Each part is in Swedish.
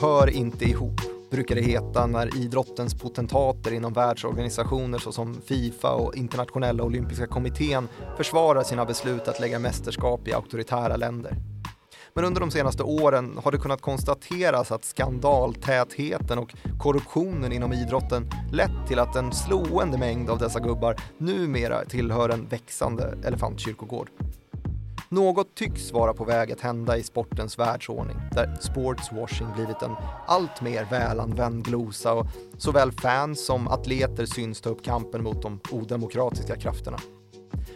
Hör inte ihop, brukar det heta när idrottens potentater inom världsorganisationer såsom Fifa och Internationella Olympiska Kommittén försvarar sina beslut att lägga mästerskap i auktoritära länder. Men under de senaste åren har det kunnat konstateras att skandaltätheten och korruptionen inom idrotten lett till att en slående mängd av dessa gubbar numera tillhör en växande elefantkyrkogård. Något tycks vara på väg att hända i sportens världsordning där sportswashing blivit en allt mer välanvänd glosa och såväl fans som atleter syns ta upp kampen mot de odemokratiska krafterna.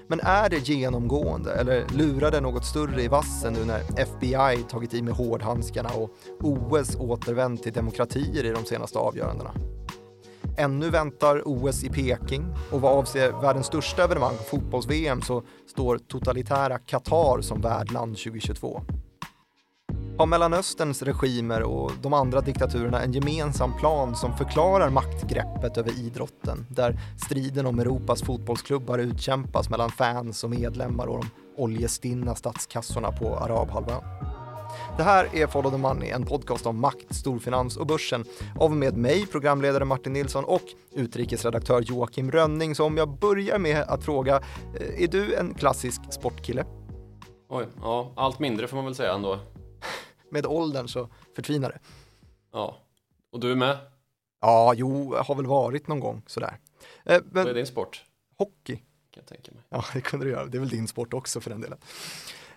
Men är det genomgående eller lurar det något större i vassen nu när FBI tagit i med hårdhandskarna och OS återvänt till demokratier i de senaste avgörandena? Ännu väntar OS i Peking och vad avser världens största evenemang, fotbolls-VM, så står totalitära Qatar som värdland 2022. Har Mellanösterns regimer och de andra diktaturerna en gemensam plan som förklarar maktgreppet över idrotten, där striden om Europas fotbollsklubbar utkämpas mellan fans och medlemmar och de oljestinna statskassorna på arabhalvön? Det här är Follow the Money, en podcast om makt, storfinans och börsen av med mig, programledare Martin Nilsson och utrikesredaktör Joakim Rönning. Så om jag börjar med att fråga, eh, är du en klassisk sportkille? Oj, ja, allt mindre får man väl säga ändå. med åldern så förtvinar det. Ja, och du är med? Ja, jo, har väl varit någon gång sådär. Eh, men, Vad är din sport? Hockey. Kan jag tänka mig. Ja, det kunde du göra. Det är väl din sport också för den delen.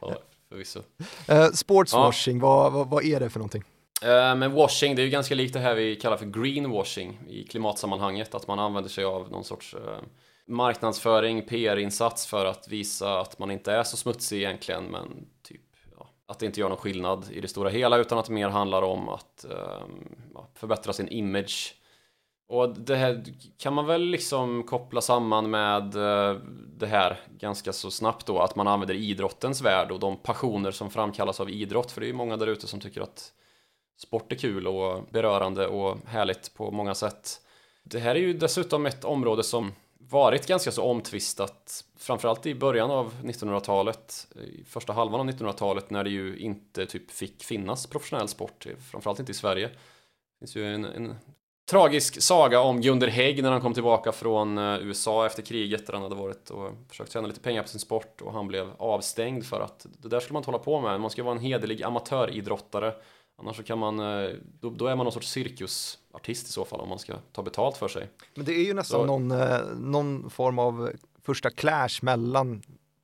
Ja, förvisso. Eh, sportswashing, ja. vad, vad, vad, är det för någonting? Eh, men washing, det är ju ganska likt det här vi kallar för greenwashing i klimatsammanhanget, att man använder sig av någon sorts eh, marknadsföring, PR-insats för att visa att man inte är så smutsig egentligen, men typ att det inte gör någon skillnad i det stora hela utan att det mer handlar om att um, förbättra sin image. Och det här kan man väl liksom koppla samman med eh, det här ganska så snabbt då, att man använder idrottens värld och de passioner som framkallas av idrott, för det är ju många där ute som tycker att sport är kul och berörande och härligt på många sätt. Det här är ju dessutom ett område som varit ganska så omtvistat, framförallt i början av 1900-talet, första halvan av 1900-talet när det ju inte typ fick finnas professionell sport, framförallt inte i Sverige. Det finns ju en, en tragisk saga om Gunder Hägg när han kom tillbaka från eh, USA efter kriget där han hade varit och försökt tjäna lite pengar på sin sport och han blev avstängd för att det där skulle man inte hålla på med. Man ska vara en hederlig amatöridrottare Annars så kan man, eh, då, då, är man någon sorts cirkusartist i så fall om man ska ta betalt för sig. Men det är ju nästan så... någon, eh, någon form av första clash mellan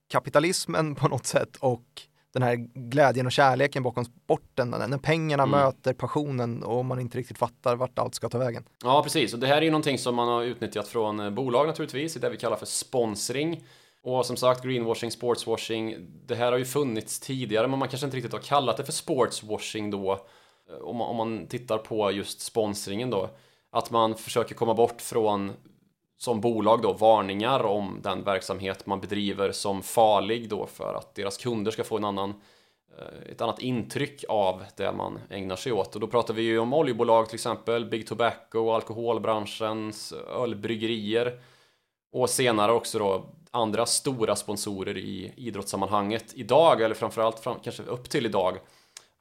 kapitalismen på något sätt och den här glädjen och kärleken bakom sporten, när pengarna mm. möter passionen och man inte riktigt fattar vart allt ska ta vägen. Ja, precis. Och det här är ju någonting som man har utnyttjat från eh, bolag naturligtvis, det vi kallar för sponsring. Och som sagt, greenwashing, sportswashing, det här har ju funnits tidigare, men man kanske inte riktigt har kallat det för sportswashing då, eh, om man, om man tittar på just sponsringen då. Att man försöker komma bort från, som bolag då, varningar om den verksamhet man bedriver som farlig då för att deras kunder ska få en annan eh, ett annat intryck av det man ägnar sig åt. Och då pratar vi ju om oljebolag till exempel, Big Tobacco, alkoholbranschens ölbryggerier och senare också då andra stora sponsorer i idrottssammanhanget idag, eller framförallt fram, kanske upp till idag,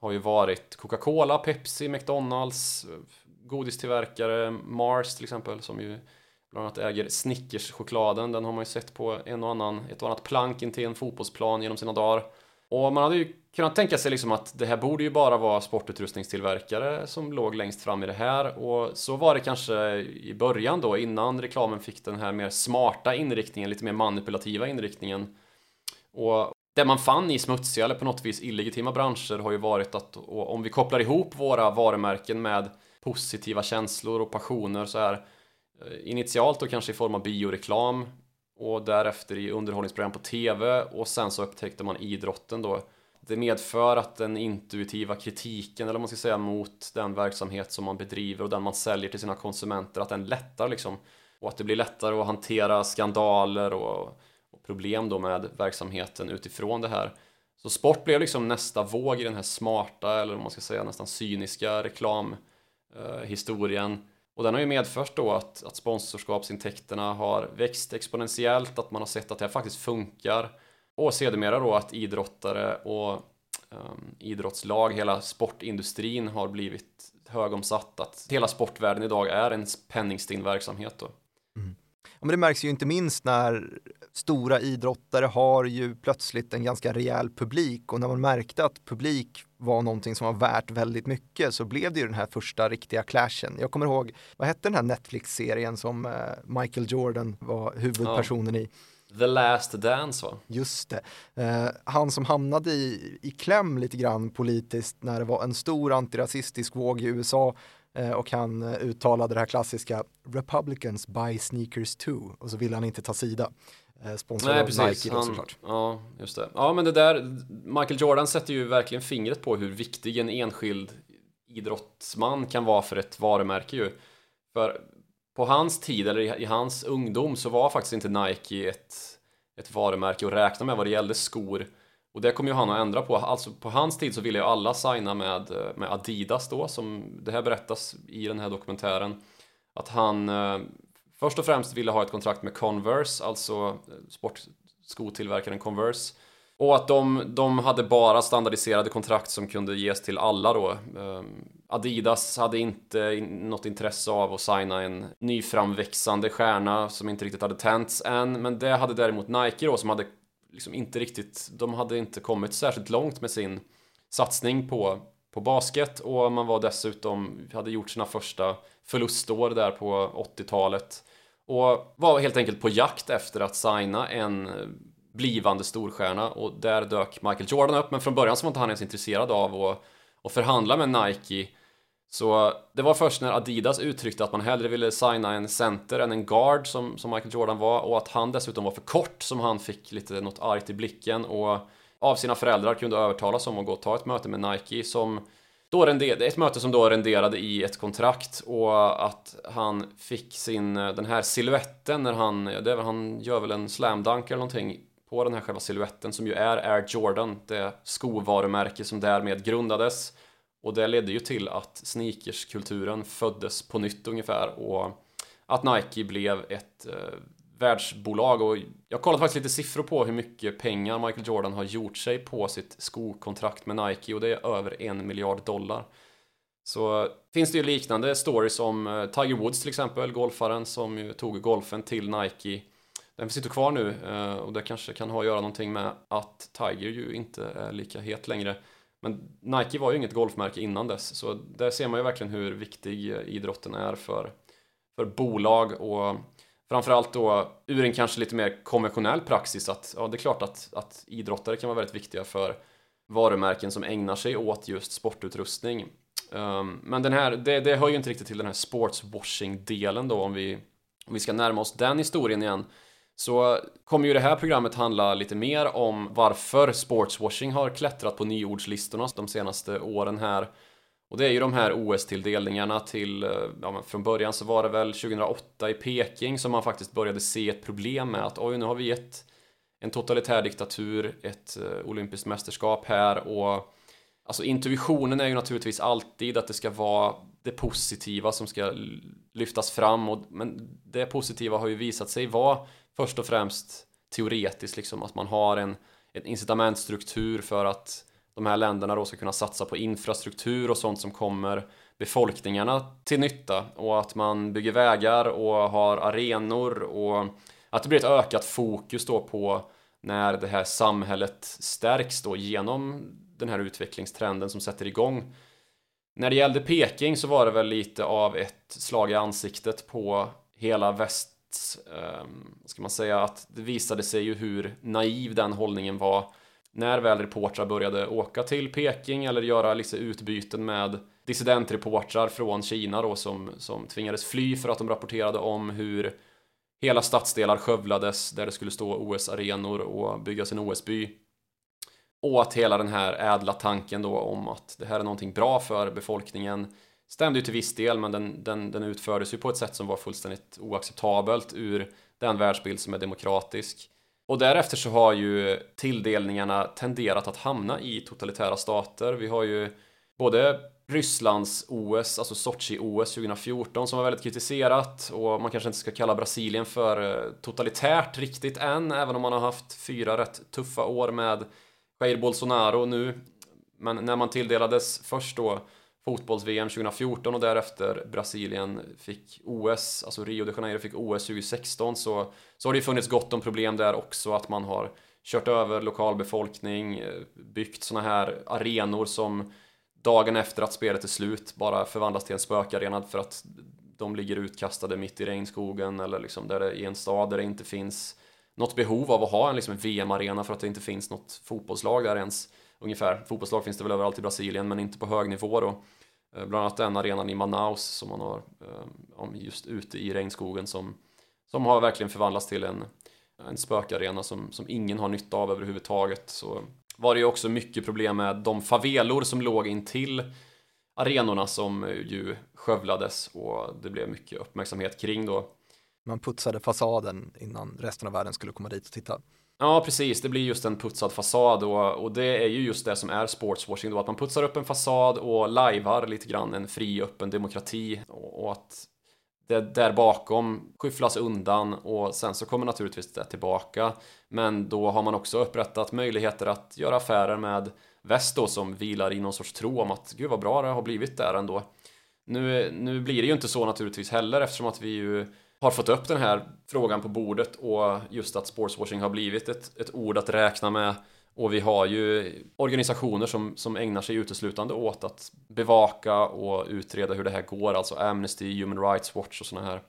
har ju varit Coca-Cola, Pepsi, McDonalds, eh, godistillverkare, Mars till exempel, som ju bland annat äger Snickers-chokladen. Den har man ju sett på en och annan, ett och annat plank in till en fotbollsplan genom sina dagar. Och man hade ju kunnat tänka sig liksom att det här borde ju bara vara sportutrustningstillverkare som låg längst fram i det här och så var det kanske i början då innan reklamen fick den här mer smarta inriktningen, lite mer manipulativa inriktningen. Och det man fann i smutsiga eller på något vis illegitima branscher har ju varit att om vi kopplar ihop våra varumärken med positiva känslor och passioner så här Eh, initialt då kanske i form av bioreklam och därefter i underhållningsprogram på TV och sen så upptäckte man idrotten då. Det medför att den intuitiva kritiken, eller vad man ska säga, mot den verksamhet som man bedriver och den man säljer till sina konsumenter, att den lättar liksom. Och att det blir lättare att hantera skandaler och, och problem då med verksamheten utifrån det här. Så sport blev liksom nästa våg i den här smarta, eller vad man ska säga, nästan cyniska reklamhistorien. Eh, och den har ju medfört då att, att sponsorskapsintäkterna har växt exponentiellt, att man har sett att det här faktiskt funkar. Och sedermera då att idrottare och um, idrottslag, hela sportindustrin har blivit högomsatt. Att hela sportvärlden idag är en penningstinn verksamhet. Då. Mm. Ja, men det märks ju inte minst när stora idrottare har ju plötsligt en ganska rejäl publik och när man märkte att publik var någonting som var värt väldigt mycket så blev det ju den här första riktiga clashen. Jag kommer ihåg, vad hette den här Netflix-serien som eh, Michael Jordan var huvudpersonen ja. i? The Last Dance va? Just det. Eh, han som hamnade i, i kläm lite grann politiskt när det var en stor antirasistisk våg i USA eh, och han eh, uttalade det här klassiska Republicans buy sneakers too och så ville han inte ta sida. Eh, sponsrad Nej, av Nike då, såklart. Ja, just det. Ja, men det där, Michael Jordan sätter ju verkligen fingret på hur viktig en enskild idrottsman kan vara för ett varumärke ju. För på hans tid, eller i, i hans ungdom, så var faktiskt inte Nike ett, ett varumärke att räkna med vad det gällde skor. Och det kommer ju han att ändra på. Alltså på hans tid så ville ju alla signa med, med Adidas då, som det här berättas i den här dokumentären. Att han eh, först och främst ville ha ett kontrakt med Converse, alltså eh, sportskotillverkaren Converse. Och att de, de hade bara standardiserade kontrakt som kunde ges till alla då. Ehm, Adidas hade inte något intresse av att signa en nyframväxande stjärna som inte riktigt hade tänts än. Men det hade däremot Nike då som hade liksom inte riktigt, de hade inte kommit särskilt långt med sin satsning på, på basket och man var dessutom, hade gjort sina första förlustår där på 80-talet och var helt enkelt på jakt efter att signa en eh, blivande storstjärna. Och där dök Michael Jordan upp men från början så var inte han ens intresserad av att, att förhandla med Nike. Så det var först när Adidas uttryckte att man hellre ville signa en center än en guard som, som Michael Jordan var och att han dessutom var för kort som han fick lite något argt i blicken. Och av sina föräldrar kunde övertalas om att gå och ta ett möte med Nike som då renderade, ett möte som då renderade i ett kontrakt och att han fick sin, den här siluetten när han, det är, han gör väl en slamdunk eller någonting på den här själva siluetten som ju är Air Jordan, det skovarumärke som därmed grundades. Och det ledde ju till att sneakerskulturen föddes på nytt ungefär och att Nike blev ett eh, världsbolag och jag kollade faktiskt lite siffror på hur mycket pengar Michael Jordan har gjort sig på sitt skokontrakt med Nike och det är över en miljard dollar. Så finns det ju liknande stories om eh, Tiger Woods till exempel, golfaren som ju tog golfen till Nike den sitter kvar nu eh, och det kanske kan ha att göra någonting med att Tiger ju inte är lika het längre. Men Nike var ju inget golfmärke innan dess, så där ser man ju verkligen hur viktig eh, idrotten är för, för bolag och framförallt då ur en kanske lite mer konventionell praxis att ja, det är klart att, att idrottare kan vara väldigt viktiga för varumärken som ägnar sig åt just sportutrustning. Um, men den här, det, det hör ju inte riktigt till den här sportswashing-delen då om vi, om vi ska närma oss den historien igen så kommer ju det här programmet handla lite mer om varför sportswashing har klättrat på nyordslistorna de senaste åren här. Och det är ju de här OS-tilldelningarna till, eh, ja men från början så var det väl 2008 i Peking som man faktiskt började se ett problem med att oj, nu har vi gett en totalitär diktatur ett eh, olympiskt mästerskap här. Och Alltså intuitionen är ju naturligtvis alltid att det ska vara det positiva som ska lyftas fram och, men det positiva har ju visat sig vara först och främst teoretiskt liksom att man har en, en incitamentstruktur för att de här länderna då ska kunna satsa på infrastruktur och sånt som kommer befolkningarna till nytta och att man bygger vägar och har arenor och att det blir ett ökat fokus då på när det här samhället stärks då genom den här utvecklingstrenden som sätter igång. När det gällde Peking så var det väl lite av ett slag i ansiktet på hela väst eh, ska man säga, att det visade sig ju hur naiv den hållningen var när väl reportrar började åka till Peking eller göra lite utbyten med dissidentreportrar från Kina då som, som tvingades fly för att de rapporterade om hur hela stadsdelar skövlades där det skulle stå OS-arenor och byggas en OS-by. Och att hela den här ädla tanken då om att det här är någonting bra för befolkningen stämde ju till viss del, men den, den, den utfördes ju på ett sätt som var fullständigt oacceptabelt ur den världsbild som är demokratisk. Och därefter så har ju tilldelningarna tenderat att hamna i totalitära stater. Vi har ju både Rysslands OS, alltså Sochi-OS 2014 som var väldigt kritiserat och man kanske inte ska kalla Brasilien för eh, totalitärt riktigt än, även om man har haft fyra rätt tuffa år med Jair Bolsonaro nu Men när man tilldelades först då fotbolls-VM 2014 och därefter Brasilien fick OS, alltså Rio de Janeiro fick OS 2016 så, så har det ju funnits gott om problem där också att man har kört över lokalbefolkning, eh, byggt såna här arenor som dagen efter att spelet är slut bara förvandlas till en spökarena för att de ligger utkastade mitt i regnskogen eller liksom där det, i en stad där det inte finns något behov av att ha en, liksom en VM-arena för att det inte finns något fotbollslag där ens ungefär. Fotbollslag finns det väl överallt i Brasilien men inte på hög nivå då. Eh, bland annat den arenan i Manaus som man har eh, just ute i regnskogen som, som har verkligen förvandlats till en, en spökarena som, som ingen har nytta av överhuvudtaget. Så var det ju också mycket problem med de favelor som låg intill arenorna som ju skövlades och det blev mycket uppmärksamhet kring då. Man putsade fasaden innan resten av världen skulle komma dit och titta. Ja, precis. Det blir just en putsad fasad och, och det är ju just det som är sportswashing då, att man putsar upp en fasad och lajvar lite grann en fri, öppen demokrati och, och att det där bakom skyfflas undan och sen så kommer naturligtvis det tillbaka. Men då har man också upprättat möjligheter att göra affärer med väst då som vilar i någon sorts tro om att gud vad bra det har blivit där ändå. Nu, nu blir det ju inte så naturligtvis heller eftersom att vi ju har fått upp den här frågan på bordet och just att sportswashing har blivit ett, ett ord att räkna med och vi har ju organisationer som, som ägnar sig uteslutande åt att bevaka och utreda hur det här går, alltså Amnesty, Human Rights Watch och sådana här.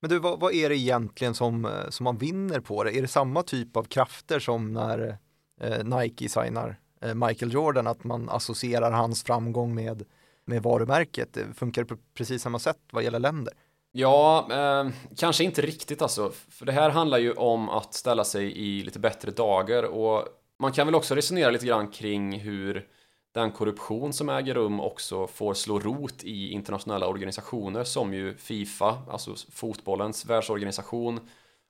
Men du, vad, vad, är det egentligen som, eh, som man vinner på det? Är det samma typ av krafter som när eh, Nike signar eh, Michael Jordan, att man associerar hans framgång med, med varumärket? Funkar det på precis samma sätt vad gäller länder? Ja, eh, kanske inte riktigt alltså. För det här handlar ju om att ställa sig i lite bättre dagar och man kan väl också resonera lite grann kring hur den korruption som äger rum också får slå rot i internationella organisationer som ju Fifa, alltså fotbollens världsorganisation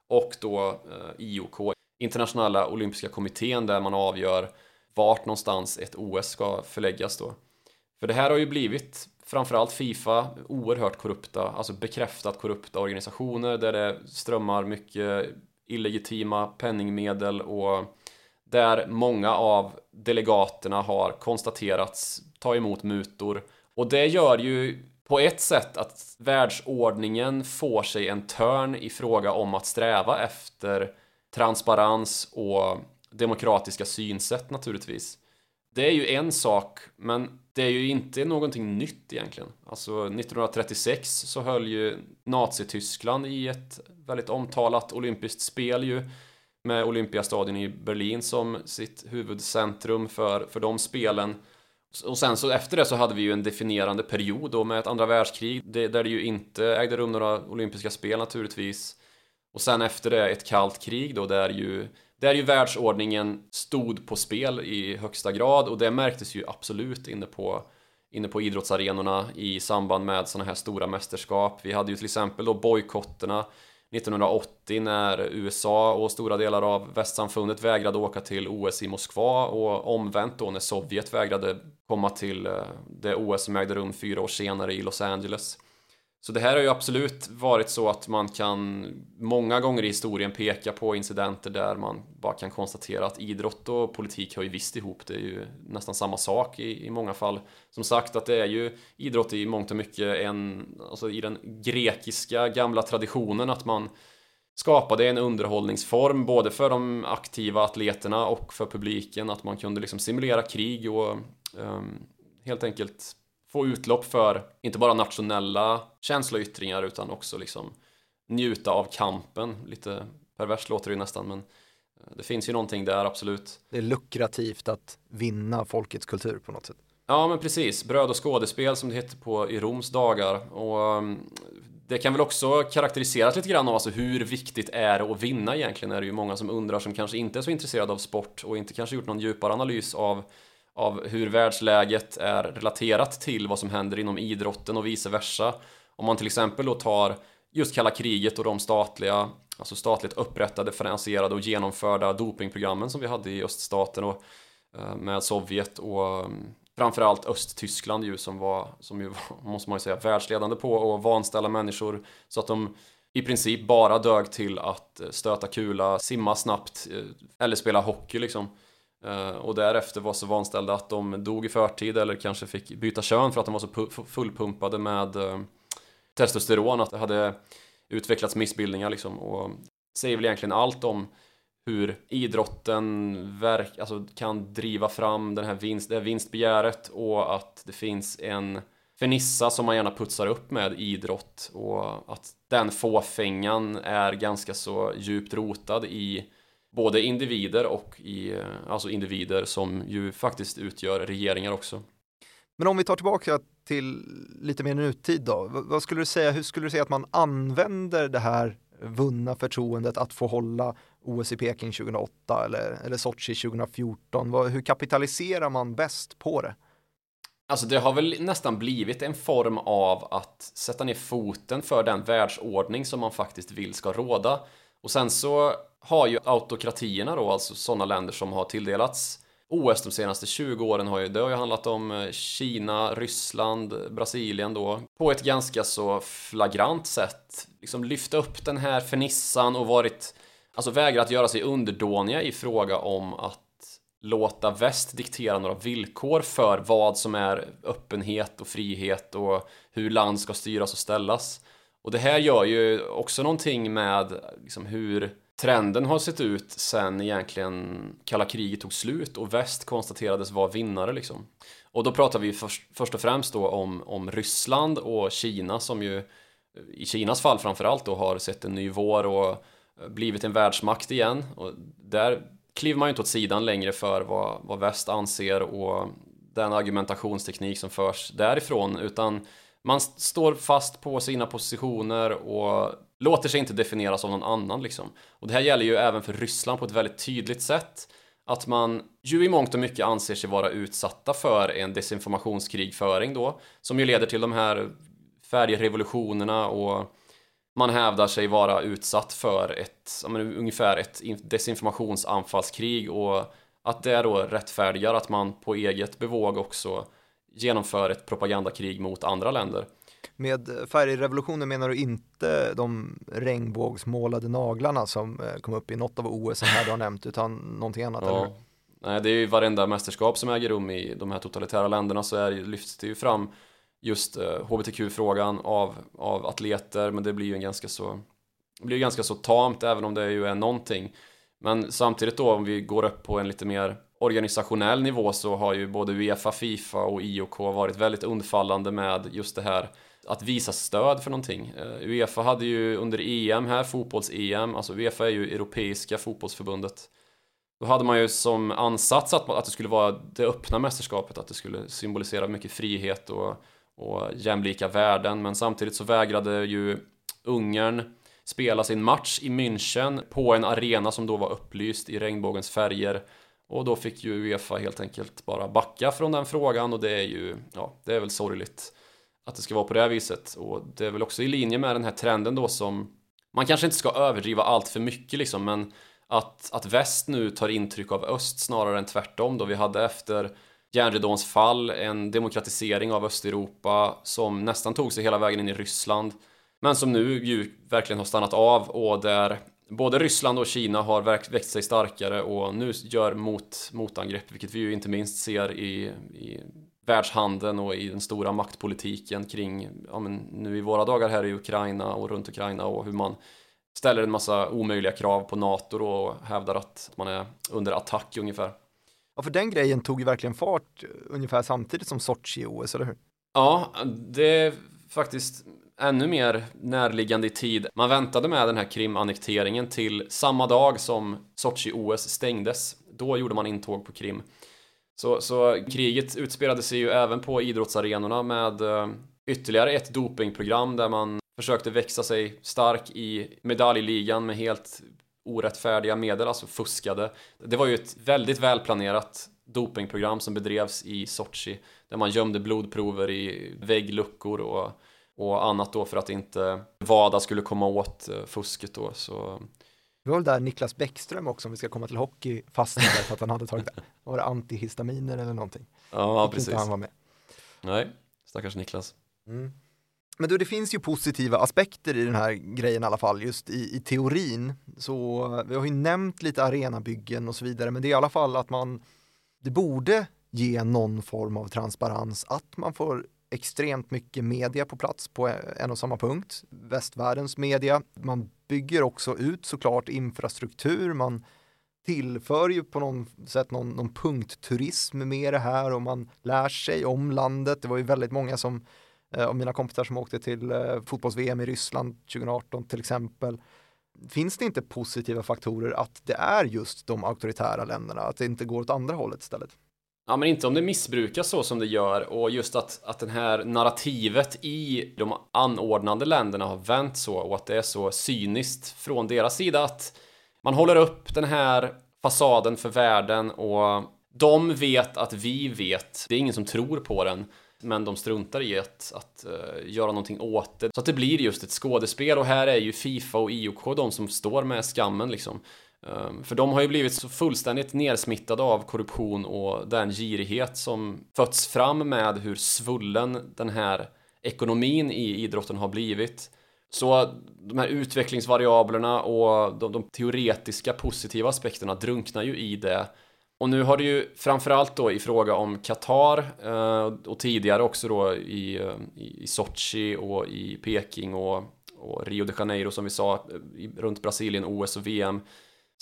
och då eh, IOK, internationella olympiska kommittén där man avgör vart någonstans ett OS ska förläggas då. För det här har ju blivit framförallt Fifa oerhört korrupta, alltså bekräftat korrupta organisationer där det strömmar mycket illegitima penningmedel och där många av delegaterna har konstaterats ta emot mutor. Och det gör ju på ett sätt att världsordningen får sig en törn i fråga om att sträva efter transparens och demokratiska synsätt naturligtvis. Det är ju en sak, men det är ju inte någonting nytt egentligen. Alltså 1936 så höll ju Nazityskland i ett väldigt omtalat olympiskt spel ju med Olympiastadion i Berlin som sitt huvudcentrum för, för de spelen. Och sen så efter det så hade vi ju en definierande period då med ett andra världskrig det, där det ju inte ägde rum några olympiska spel naturligtvis. Och sen efter det ett kallt krig då där ju där ju världsordningen stod på spel i högsta grad och det märktes ju absolut inne på inne på idrottsarenorna i samband med sådana här stora mästerskap. Vi hade ju till exempel då bojkotterna 1980 när USA och stora delar av västsamfundet vägrade åka till OS i Moskva och omvänt då när Sovjet vägrade komma till eh, det OS som ägde rum fyra år senare i Los Angeles. Så det här har ju absolut varit så att man kan många gånger i historien peka på incidenter där man bara kan konstatera att idrott och politik hör ju visst ihop. Det är ju nästan samma sak i, i många fall. Som sagt att det är ju idrott i mångt och mycket en, alltså i den grekiska gamla traditionen att man skapade en underhållningsform både för de aktiva atleterna och för publiken. Att man kunde liksom simulera krig och um, helt enkelt få utlopp för inte bara nationella känsloyttringar utan också liksom njuta av kampen. Lite perverst låter det ju nästan men eh, det finns ju någonting där absolut. Det är lukrativt att vinna folkets kultur på något sätt. Ja men precis, bröd och skådespel som det hette på i Roms dagar och mm, det kan väl också karaktäriseras lite grann av alltså hur viktigt är det att vinna egentligen är det ju många som undrar som kanske inte är så intresserade av sport och inte kanske gjort någon djupare analys av av hur världsläget är relaterat till vad som händer inom idrotten och vice versa. Om man till exempel då tar just kalla kriget och de statliga, alltså statligt upprättade, finansierade och genomförda dopingprogrammen som vi hade i öststaten och eh, med Sovjet och mm, framförallt Östtyskland ju som var, som ju var, måste man ju säga, världsledande på att vanställa människor så att de i princip bara dög till att eh, stöta kula, simma snabbt eh, eller spela hockey liksom. Eh, och därefter var så vanställda att de dog i förtid eller kanske fick byta kön för att de var så fullpumpade med eh, testosteron att det hade utvecklats missbildningar liksom. Och säger väl egentligen allt om hur idrotten verk, alltså kan driva fram den här vinst, det här vinstbegäret och att det finns en fernissa som man gärna putsar upp med idrott och att den fåfängan är ganska så djupt rotad i både individer och i alltså individer som ju faktiskt utgör regeringar också. Men om vi tar tillbaka till lite mer nutid då, vad skulle du säga, hur skulle du säga att man använder det här vunna förtroendet att få hålla OS i Peking 2008 eller, eller Sochi 2014? Vad, hur kapitaliserar man bäst på det? Alltså det har väl nästan blivit en form av att sätta ner foten för den världsordning som man faktiskt vill ska råda. Och sen så har ju autokratierna då, alltså sådana länder som har tilldelats OS de senaste 20 åren har ju, det har ju handlat om eh, Kina, Ryssland, Brasilien då på ett ganska så flagrant sätt liksom lyft upp den här fernissan och varit alltså vägrat göra sig underdåniga i fråga om att låta väst diktera några villkor för vad som är öppenhet och frihet och hur land ska styras och ställas. Och det här gör ju också någonting med liksom hur trenden har sett ut sen egentligen kalla kriget tog slut och väst konstaterades vara vinnare liksom. Och då pratar vi först, först och främst då om, om Ryssland och Kina som ju i Kinas fall framförallt då har sett en ny vår och eh, blivit en världsmakt igen och där kliver man ju inte åt sidan längre för vad, vad väst anser och den argumentationsteknik som förs därifrån utan man står fast på sina positioner och låter sig inte definieras av någon annan liksom. Och det här gäller ju även för Ryssland på ett väldigt tydligt sätt. Att man ju i mångt och mycket anser sig vara utsatta för en desinformationskrigföring då, som ju leder till de här färgrevolutionerna och man hävdar sig vara utsatt för ett, men, ungefär ett desinformationsanfallskrig och att det då rättfärdigar att man på eget bevåg också genomför ett propagandakrig mot andra länder. Med färgrevolutionen menar du inte de regnbågsmålade naglarna som eh, kom upp i något av OS här du har nämnt utan någonting annat? Ja. Eller? Nej, det är ju varenda mästerskap som äger rum i de här totalitära länderna så är, lyfts det ju fram just uh, hbtq-frågan av, av atleter men det blir ju en ganska så blir ganska så tamt även om det ju är någonting men samtidigt då om vi går upp på en lite mer organisationell nivå så har ju både Uefa, Fifa och IOK varit väldigt undfallande med just det här att visa stöd för någonting. Eh, Uefa hade ju under EM här, fotbolls-EM, alltså Uefa är ju Europeiska fotbollsförbundet. Då hade man ju som ansats att, att det skulle vara det öppna mästerskapet, att det skulle symbolisera mycket frihet och, och jämlika värden, men samtidigt så vägrade ju Ungern spela sin match i München på en arena som då var upplyst i regnbågens färger och då fick ju Uefa helt enkelt bara backa från den frågan och det är ju, ja, det är väl sorgligt att det ska vara på det här viset. Och det är väl också i linje med den här trenden då som man kanske inte ska överdriva allt för mycket liksom, men att, att väst nu tar intryck av öst snarare än tvärtom då vi hade efter järnridåns fall en demokratisering av Östeuropa som nästan tog sig hela vägen in i Ryssland men som nu ju verkligen har stannat av och där både Ryssland och Kina har växt sig starkare och nu gör mot, motangrepp, vilket vi ju inte minst ser i, i världshandeln och i den stora maktpolitiken kring, ja men nu i våra dagar här i Ukraina och runt Ukraina och hur man ställer en massa omöjliga krav på NATO och hävdar att man är under attack ungefär. Ja, för den grejen tog ju verkligen fart ungefär samtidigt som Sochi-OS, eller hur? Ja, det är faktiskt ännu mer närliggande i tid. Man väntade med den här Krim-annekteringen till samma dag som Sochi-OS stängdes. Då gjorde man intåg på Krim. Så, så kriget utspelade sig ju även på idrottsarenorna med eh, ytterligare ett dopingprogram där man försökte växa sig stark i medaljligan med helt orättfärdiga medel, alltså fuskade. Det var ju ett väldigt välplanerat dopingprogram som bedrevs i Sochi där man gömde blodprover i väggluckor och och annat då för att inte VADA skulle komma åt eh, fusket då. Så... Det var väl där Niklas Bäckström också, om vi ska komma till hockey, fastnade för att han hade tagit var det antihistaminer eller någonting. Ja, precis. Inte han var med. Nej, stackars Niklas. Mm. Men du, det finns ju positiva aspekter i den här grejen i alla fall, just i, i teorin. Så vi har ju nämnt lite arenabyggen och så vidare, men det är i alla fall att man det borde ge någon form av transparens att man får extremt mycket media på plats på en och samma punkt. Västvärldens media. Man bygger också ut såklart infrastruktur. Man tillför ju på något sätt någon, någon punktturism med det här och man lär sig om landet. Det var ju väldigt många som eh, av mina kompisar som åkte till eh, fotbolls-VM i Ryssland 2018 till exempel. Finns det inte positiva faktorer att det är just de auktoritära länderna, att det inte går åt andra hållet istället? Ja, men inte om det missbrukas så som det gör och just att, att det här narrativet i de anordnande länderna har vänt så och att det är så cyniskt från deras sida att man håller upp den här fasaden för världen och de vet att vi vet. Det är ingen som tror på den. Men de struntar i att, att uh, göra någonting åt det. Så att det blir just ett skådespel och här är ju Fifa och IOK de som står med skammen liksom. Ehm, för de har ju blivit så fullständigt nersmittade av korruption och den girighet som fötts fram med hur svullen den här ekonomin i idrotten har blivit. Så de här utvecklingsvariablerna och de, de, teoretiska positiva aspekterna drunknar ju i det. Och nu har det ju framförallt då i fråga om Qatar eh, och tidigare också då i, eh, i, i Sochi och i Peking och, och, Rio de Janeiro som vi sa eh, runt Brasilien, OS och VM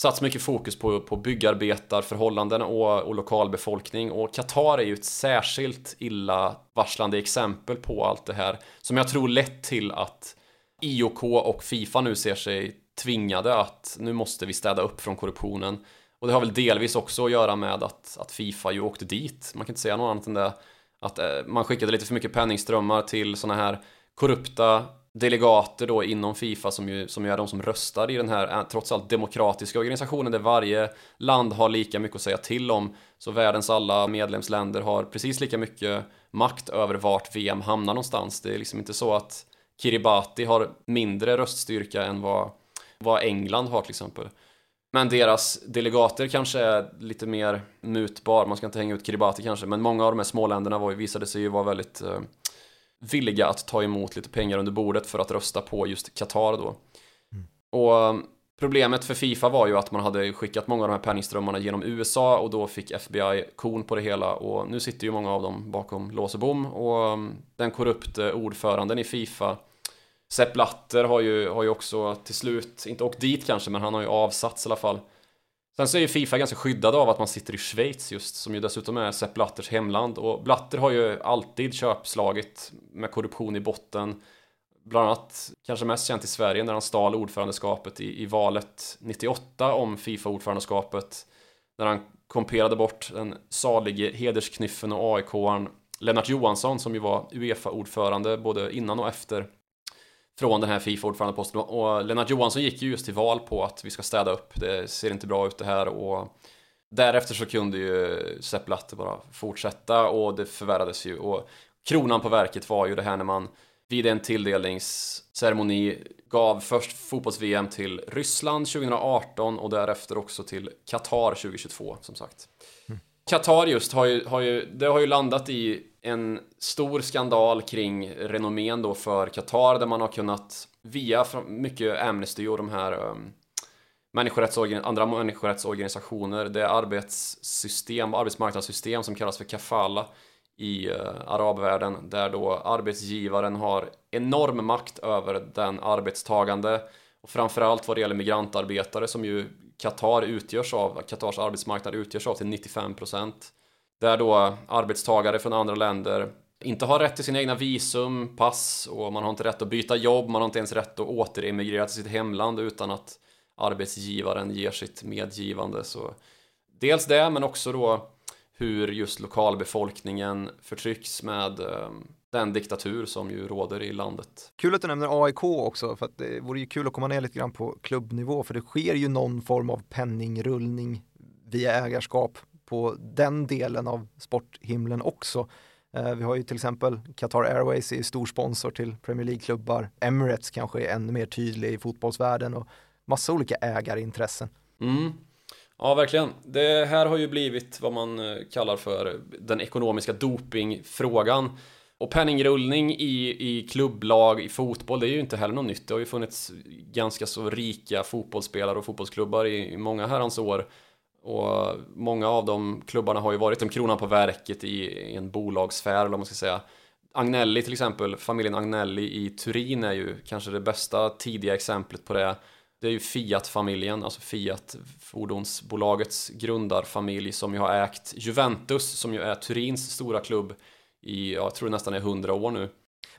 satt mycket fokus på, på byggarbetarförhållanden och, och lokalbefolkning och Qatar är ju ett särskilt illa varslande exempel på allt det här som jag tror lett till att IOK och Fifa nu ser sig tvingade att nu måste vi städa upp från korruptionen. Och det har väl delvis också att göra med att, att Fifa ju åkte dit. Man kan inte säga något annat än det. Att eh, man skickade lite för mycket penningströmmar till sådana här korrupta delegater då inom Fifa som ju, som ju är de som röstar i den här trots allt demokratiska organisationen där varje land har lika mycket att säga till om. Så världens alla medlemsländer har precis lika mycket makt över vart VM hamnar någonstans. Det är liksom inte så att Kiribati har mindre röststyrka än vad, vad England har till exempel. Men deras delegater kanske är lite mer mutbar, man ska inte hänga ut Kiribati kanske, men många av de här småländerna var, visade sig ju vara väldigt eh, villiga att ta emot lite pengar under bordet för att rösta på just Qatar då. Mm. Och eh, problemet för Fifa var ju att man hade skickat många av de här penningströmmarna genom USA och då fick FBI kon på det hela och nu sitter ju många av dem bakom lås och bom och eh, den korrupte ordföranden i Fifa Sepp Blatter har ju, har ju också till slut, inte åkt dit kanske, men han har ju avsatts i alla fall. Sen så är ju Fifa ganska skyddad av att man sitter i Schweiz just, som ju dessutom är Sepp Blatters hemland. Och Blatter har ju alltid köpslagit med korruption i botten. Bland annat, kanske mest känt i Sverige, när han stal ordförandeskapet i, i valet 98 om Fifa-ordförandeskapet. När han komperade bort den salige hedersknyffen och AIK-aren Lennart Johansson som ju var Uefa-ordförande både innan och efter från den här Fifa-ordförandeposten och Lennart Johansson gick ju just till val på att vi ska städa upp, det ser inte bra ut det här. Och därefter så kunde ju Sepp Latte bara fortsätta och det förvärrades ju. Och kronan på verket var ju det här när man vid en tilldelningsceremoni gav först fotbolls-VM till Ryssland 2018 och därefter också till Qatar 2022 som sagt. Qatar just har ju, har ju, det har ju landat i en stor skandal kring renommén då för Qatar där man har kunnat via mycket Amnesty och de här um, människorättsorgan andra människorättsorganisationer, det arbetssystem, arbetsmarknadssystem som kallas för kafala i uh, arabvärlden där då arbetsgivaren har enorm makt över den arbetstagande. Och framförallt vad det gäller migrantarbetare som ju Qatar utgörs av, Qatars arbetsmarknad utgörs av till 95 procent där då arbetstagare från andra länder inte har rätt till sina egna visum, pass och man har inte rätt att byta jobb, man har inte ens rätt att återemigrera till sitt hemland utan att arbetsgivaren ger sitt medgivande. Så dels det, men också då hur just lokalbefolkningen förtrycks med eh, den diktatur som ju råder i landet. Kul att du nämner AIK också, för att det vore ju kul att komma ner lite grann på klubbnivå, för det sker ju någon form av penningrullning via ägarskap på den delen av sporthimlen också. Eh, vi har ju till exempel Qatar Airways är stor sponsor till Premier League-klubbar. Emirates kanske är ännu mer tydlig i fotbollsvärlden och massa olika ägarintressen. Mm. Ja, verkligen. Det här har ju blivit vad man eh, kallar för den ekonomiska dopingfrågan. Och penningrullning i, i klubblag, i fotboll, det är ju inte heller något nytt. Det har ju funnits ganska så rika fotbollsspelare och fotbollsklubbar i, i många herrans år. Och många av de klubbarna har ju varit en kronan på verket i, en bolagssfär, eller vad man ska säga. Agnelli till exempel, familjen Agnelli i Turin är ju kanske det bästa tidiga exemplet på det. Det är ju Fiat-familjen, alltså Fiat, fordonsbolagets grundarfamilj som ju har ägt Juventus, som ju är Turins stora klubb i, jag tror nästan är 100 år nu.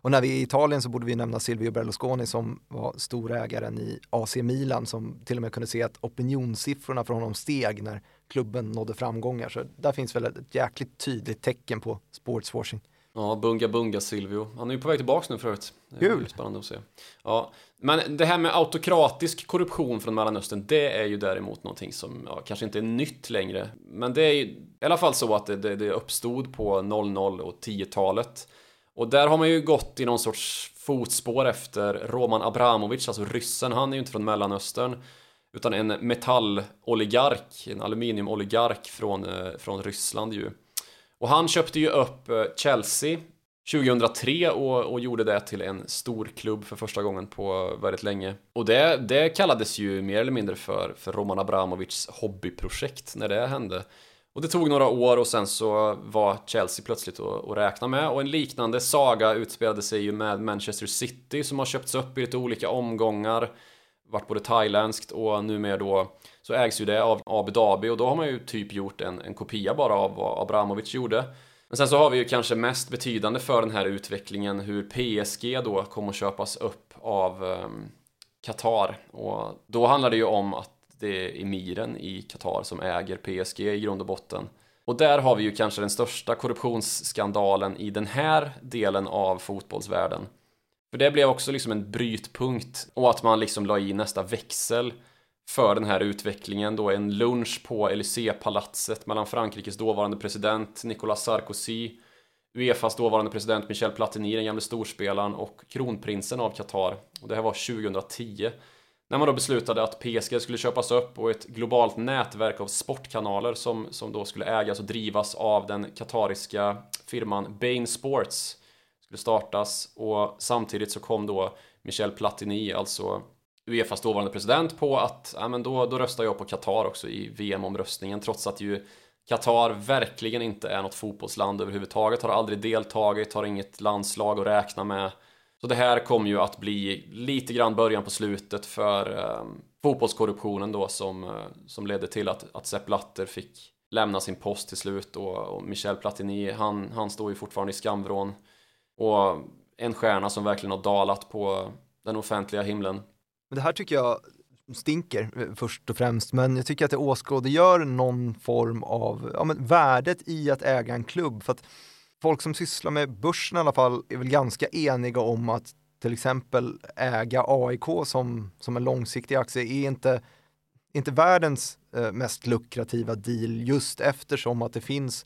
Och när vi är i Italien så borde vi nämna Silvio Berlusconi som var storägaren i AC Milan som till och med kunde se att opinionssiffrorna för honom steg när klubben nådde framgångar. Så där finns väl ett jäkligt tydligt tecken på sportswashing. Ja, bunga bunga Silvio. Han är ju på väg tillbaks nu förut. Kul! Spännande att se. Ja, men det här med autokratisk korruption från Mellanöstern, det är ju däremot någonting som ja, kanske inte är nytt längre. Men det är ju i alla fall så att det, det, det uppstod på 00 och 10-talet. Och där har man ju gått i någon sorts fotspår efter Roman Abramovic, alltså ryssen. Han är ju inte från Mellanöstern. Utan en metalloligark, en aluminiumoligark från, eh, från Ryssland ju. Och han köpte ju upp eh, Chelsea 2003 och, och gjorde det till en stor klubb för första gången på väldigt länge. Och det, det kallades ju mer eller mindre för, för Roman Abramovics hobbyprojekt när det hände. Och det tog några år och sen så var Chelsea plötsligt att, att räkna med och en liknande saga utspelade sig ju med Manchester City som har köpts upp i lite olika omgångar Vart både thailändskt och numera då så ägs ju det av Abu Dhabi och då har man ju typ gjort en, en kopia bara av vad Abramovic gjorde. Men sen så har vi ju kanske mest betydande för den här utvecklingen hur PSG då kommer att köpas upp av um, Qatar och då handlar det ju om att det är emiren i Qatar som äger PSG i grund och botten. Och där har vi ju kanske den största korruptionsskandalen i den här delen av fotbollsvärlden. För det blev också liksom en brytpunkt och att man liksom la i nästa växel för den här utvecklingen då en lunch på Élysée-palatset mellan Frankrikes dåvarande president Nicolas Sarkozy Uefas dåvarande president Michel Platini, den gamle storspelaren och kronprinsen av Qatar. Och det här var 2010. När man då beslutade att PSG skulle köpas upp och ett globalt nätverk av sportkanaler som, som då skulle ägas och drivas av den katariska firman Bain Sports skulle startas och samtidigt så kom då Michel Platini, alltså Uefas dåvarande president på att ja, men då, då röstar jag på Qatar också i VM-omröstningen trots att ju Qatar verkligen inte är något fotbollsland överhuvudtaget, har aldrig deltagit, har inget landslag att räkna med. Så det här kommer ju att bli lite grann början på slutet för eh, fotbollskorruptionen då som, eh, som ledde till att, att Sepp Blatter fick lämna sin post till slut och, och Michel Platini, han, han står ju fortfarande i skamvrån. Och en stjärna som verkligen har dalat på eh, den offentliga himlen. Men det här tycker jag stinker eh, först och främst, men jag tycker att det åskådliggör någon form av ja, men värdet i att äga en klubb. För att folk som sysslar med börsen i alla fall är väl ganska eniga om att till exempel äga AIK som, som en långsiktig aktie är inte, inte världens eh, mest lukrativa deal just eftersom att det finns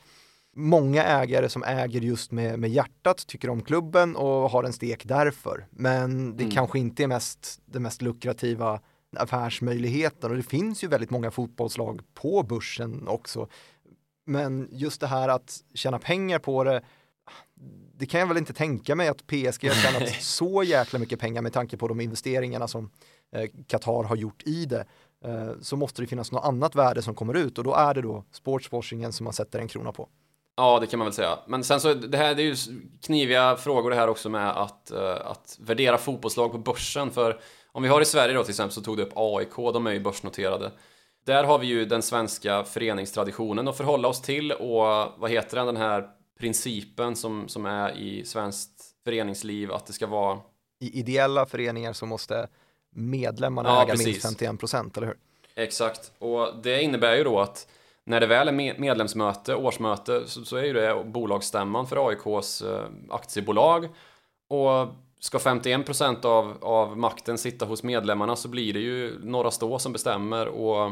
många ägare som äger just med, med hjärtat, tycker om klubben och har en stek därför. Men det mm. kanske inte är mest, det mest lukrativa affärsmöjligheten och det finns ju väldigt många fotbollslag på börsen också. Men just det här att tjäna pengar på det, det kan jag väl inte tänka mig att PSG har tjänat så jäkla mycket pengar med tanke på de investeringarna som eh, Qatar har gjort i det. Eh, så måste det finnas något annat värde som kommer ut och då är det då sportswashingen som man sätter en krona på. Ja, det kan man väl säga. Men sen så, det här det är ju kniviga frågor det här också med att, uh, att värdera fotbollslag på börsen. För om vi har i Sverige då till exempel så tog du upp AIK, de är ju börsnoterade. Där har vi ju den svenska föreningstraditionen att förhålla oss till och vad heter den, den här principen som, som är i svenskt föreningsliv att det ska vara... I ideella föreningar så måste medlemmarna ja, äga precis. minst 51 procent, eller hur? Exakt, och det innebär ju då att när det väl är medlemsmöte, årsmöte, så, så är ju det bolagsstämman för AIKs eh, aktiebolag. Och ska 51% av, av makten sitta hos medlemmarna så blir det ju Norra Stå som bestämmer och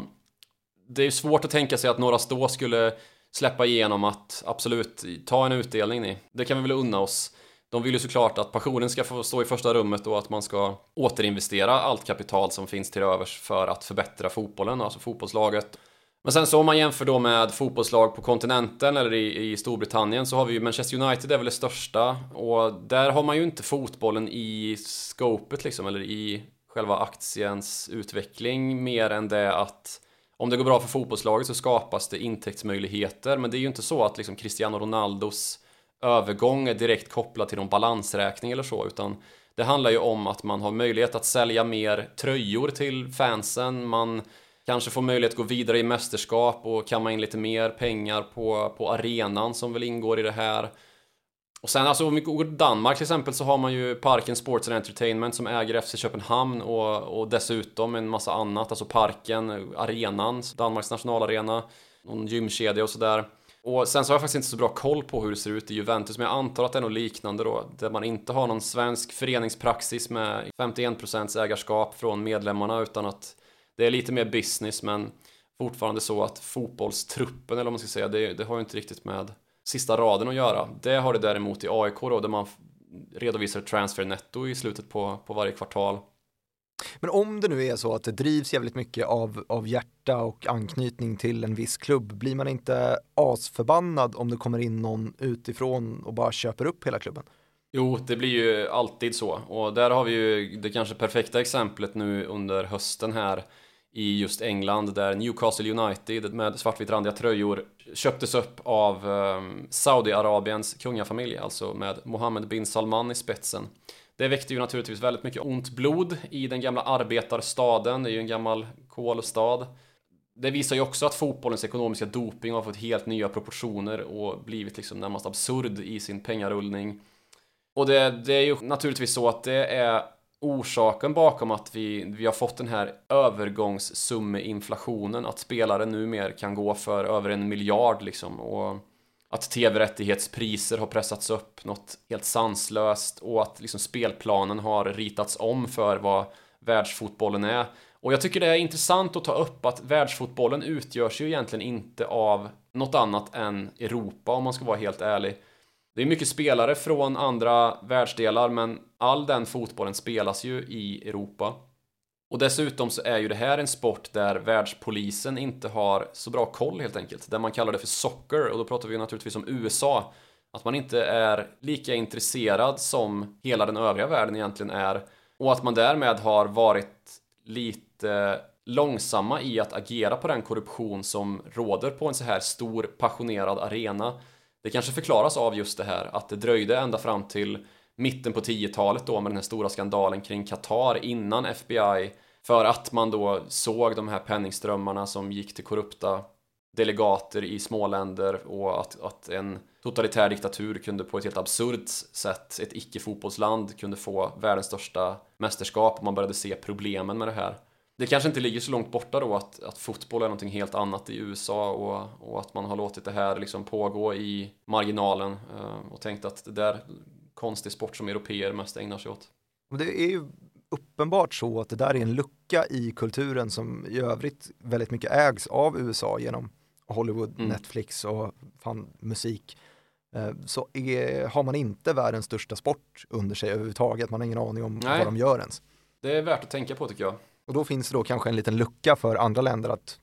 det är ju svårt att tänka sig att Norra Stå skulle släppa igenom att absolut ta en utdelning ni. Det kan vi väl unna oss. De vill ju såklart att passionen ska få stå i första rummet och att man ska återinvestera allt kapital som finns till övers för att förbättra fotbollen, alltså fotbollslaget men sen så om man jämför då med fotbollslag på kontinenten eller i, i Storbritannien så har vi ju Manchester United är väl det största. Och där har man ju inte fotbollen i scopet liksom eller i själva aktiens utveckling mer än det att om det går bra för fotbollslaget så skapas det intäktsmöjligheter, men det är ju inte så att liksom Cristiano Ronaldos övergång är direkt kopplad till någon balansräkning eller så, utan det handlar ju om att man har möjlighet att sälja mer tröjor till fansen, man kanske får möjlighet att gå vidare i mästerskap och kamma in lite mer pengar på, på arenan som väl ingår i det här. Och sen alltså om vi går till Danmark till exempel så har man ju Parken Sports and Entertainment som äger FC Köpenhamn och, och dessutom en massa annat, alltså Parken, arenan, Danmarks nationalarena, någon gymkedja och sådär. Och sen så har jag faktiskt inte så bra koll på hur det ser ut i Juventus, men jag antar att det är något liknande då, där man inte har någon svensk föreningspraxis med 51% ägarskap från medlemmarna, utan att det är lite mer business, men fortfarande så att fotbollstruppen, eller vad man ska säga, det, det har ju inte riktigt med sista raden att göra. Det har det däremot i AIK då, där man redovisar transfer netto i slutet på, på varje kvartal. Men om det nu är så att det drivs jävligt mycket av, av hjärta och anknytning till en viss klubb, blir man inte asförbannad om det kommer in någon utifrån och bara köper upp hela klubben? Jo, det blir ju alltid så. Och där har vi ju det kanske perfekta exemplet nu under hösten här i just England där Newcastle United med svartvitrandiga tröjor köptes upp av ehm, Saudiarabiens kungafamilj, alltså med Mohammed bin Salman i spetsen. Det väckte ju naturligtvis väldigt mycket ont blod i den gamla arbetarstaden, det är ju en gammal kolstad. Det visar ju också att fotbollens ekonomiska doping har fått helt nya proportioner och blivit liksom närmast absurd i sin pengarullning. Och det, det är ju naturligtvis så att det är orsaken bakom att vi, vi har fått den här övergångssummeinflationen, att spelare numera kan gå för över en miljard liksom. Och att tv-rättighetspriser har pressats upp något helt sanslöst och att liksom spelplanen har ritats om för vad världsfotbollen är. Och jag tycker det är intressant att ta upp att världsfotbollen utgörs ju egentligen inte av något annat än Europa om man ska vara helt ärlig. Det är mycket spelare från andra världsdelar men all den fotbollen spelas ju i Europa. Och dessutom så är ju det här en sport där världspolisen inte har så bra koll helt enkelt. Där man kallar det för soccer och då pratar vi naturligtvis om USA. Att man inte är lika intresserad som hela den övriga världen egentligen är. Och att man därmed har varit lite långsamma i att agera på den korruption som råder på en så här stor passionerad arena. Det kanske förklaras av just det här att det dröjde ända fram till mitten på 10-talet då med den här stora skandalen kring Qatar innan FBI för att man då såg de här penningströmmarna som gick till korrupta delegater i småländer och att, att en totalitär diktatur kunde på ett helt absurt sätt, ett icke-fotbollsland kunde få världens största mästerskap och man började se problemen med det här. Det kanske inte ligger så långt borta då att, att fotboll är någonting helt annat i USA och, och att man har låtit det här liksom pågå i marginalen eh, och tänkt att det där konstig sport som europeer mest ägnar sig åt. Det är ju uppenbart så att det där är en lucka i kulturen som i övrigt väldigt mycket ägs av USA genom Hollywood, mm. Netflix och fan, musik. Eh, så är, har man inte världens största sport under sig överhuvudtaget, man har ingen aning om Nej. vad de gör ens. Det är värt att tänka på tycker jag. Och då finns det då kanske en liten lucka för andra länder att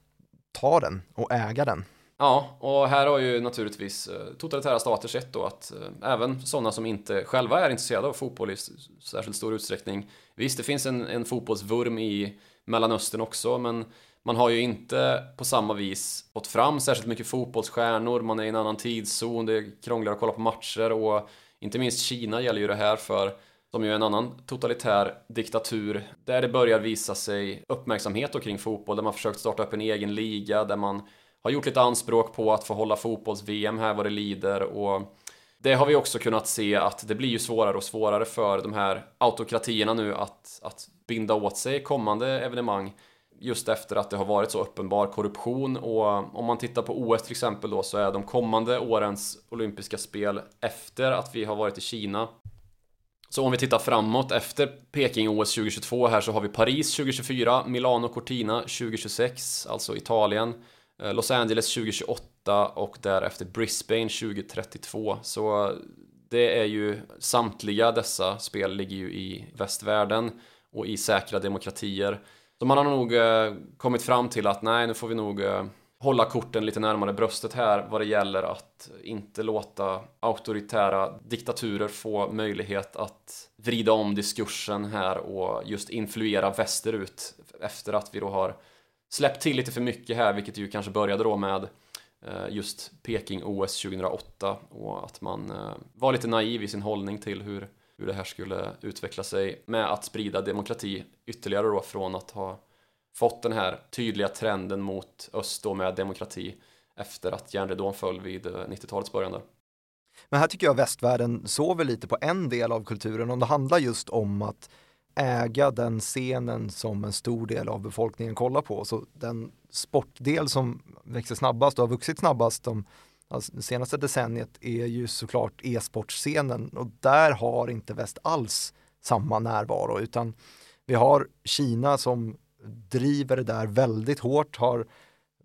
ta den och äga den. Ja, och här har ju naturligtvis eh, totalitära stater sett då att eh, även sådana som inte själva är intresserade av fotboll i särskilt stor utsträckning. Visst, det finns en, en fotbollsvurm i Mellanöstern också, men man har ju inte på samma vis fått fram särskilt mycket fotbollsstjärnor, man är i en annan tidszon, det är krångligare att kolla på matcher och inte minst Kina gäller ju det här för som ju är en annan totalitär diktatur där det börjar visa sig uppmärksamhet kring fotboll, där man försökt starta upp en egen liga, där man har gjort lite anspråk på att få hålla fotbolls-VM här vad det lider. Och det har vi också kunnat se att det blir ju svårare och svårare för de här autokratierna nu att, att binda åt sig kommande evenemang just efter att det har varit så uppenbar korruption. Och om man tittar på OS till exempel då så är de kommande årens olympiska spel efter att vi har varit i Kina så om vi tittar framåt efter Peking-OS 2022 här så har vi Paris 2024, Milano Cortina 2026, alltså Italien eh, Los Angeles 2028 och därefter Brisbane 2032. Så eh, det är ju samtliga dessa spel ligger ju i västvärlden och i säkra demokratier. Så man har nog eh, kommit fram till att nej, nu får vi nog hålla korten lite närmare bröstet här vad det gäller att inte låta auktoritära diktaturer få möjlighet att vrida om diskursen här och just influera västerut efter att vi då har släppt till lite för mycket här, vilket ju kanske började då med eh, just Peking-OS 2008 och att man eh, var lite naiv i sin hållning till hur, hur det här skulle utveckla sig med att sprida demokrati ytterligare då från att ha fått den här tydliga trenden mot öst då med demokrati efter att järnridån föll vid eh, 90-talets början. Där. Men här tycker jag västvärlden sover lite på en del av kulturen om det handlar just om att äga den scenen som en stor del av befolkningen kollar på. Så den sportdel som växer snabbast och har vuxit snabbast de alltså, senaste decenniet är ju såklart e-sportscenen och där har inte väst alls samma närvaro utan vi har Kina som driver det där väldigt hårt, har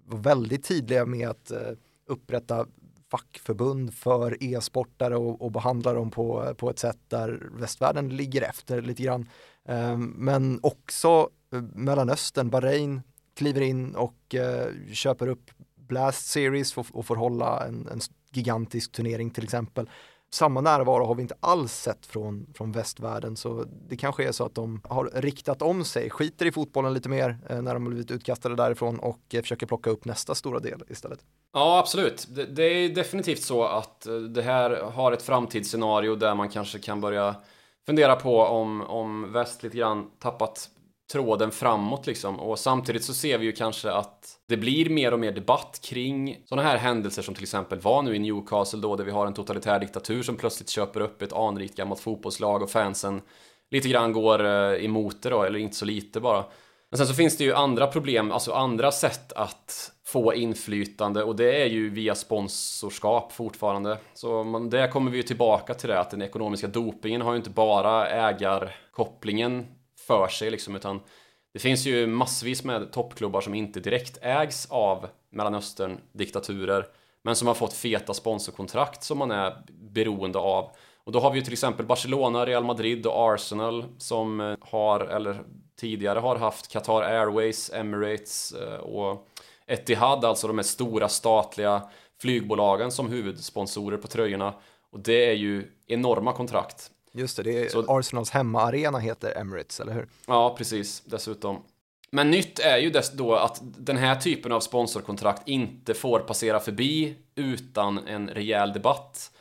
väldigt tydliga med att eh, upprätta fackförbund för e-sportare och, och behandla dem på, på ett sätt där västvärlden ligger efter lite grann. Ehm, men också eh, Mellanöstern, Bahrain kliver in och eh, köper upp Blast Series och får hålla en, en gigantisk turnering till exempel samma närvaro har vi inte alls sett från, från västvärlden så det kanske är så att de har riktat om sig, skiter i fotbollen lite mer eh, när de blivit utkastade därifrån och eh, försöker plocka upp nästa stora del istället. Ja, absolut. Det, det, är definitivt så att eh, det här har ett framtidsscenario där man kanske kan börja fundera på om, om väst lite grann tappat tråden framåt liksom. Och samtidigt så ser vi ju kanske att det blir mer och mer debatt kring sådana här händelser som till exempel var nu i Newcastle då, där vi har en totalitär diktatur som plötsligt köper upp ett anrikt gammalt fotbollslag och fansen lite grann går eh, emot det då, eller inte så lite bara. Men sen så finns det ju andra problem, alltså andra sätt att få inflytande och det är ju via sponsorskap fortfarande. Så man, där kommer vi ju tillbaka till det att den ekonomiska dopingen har ju inte bara ägarkopplingen för sig liksom, utan det finns ju massvis med toppklubbar som inte direkt ägs av Mellanöstern-diktaturer, men som har fått feta sponsorkontrakt som man är beroende av. Och då har vi ju till exempel Barcelona, Real Madrid och Arsenal som eh, har, eller tidigare har haft Qatar Airways, Emirates eh, och Etihad, alltså de här stora statliga flygbolagen som huvudsponsorer på tröjorna. Och det är ju enorma kontrakt. Just det, det är så, Arsenals hemmaarena heter Emirates, eller hur? Ja, precis, dessutom. Men nytt är ju då att den här typen av sponsorkontrakt inte får passera förbi utan en rejäl debatt.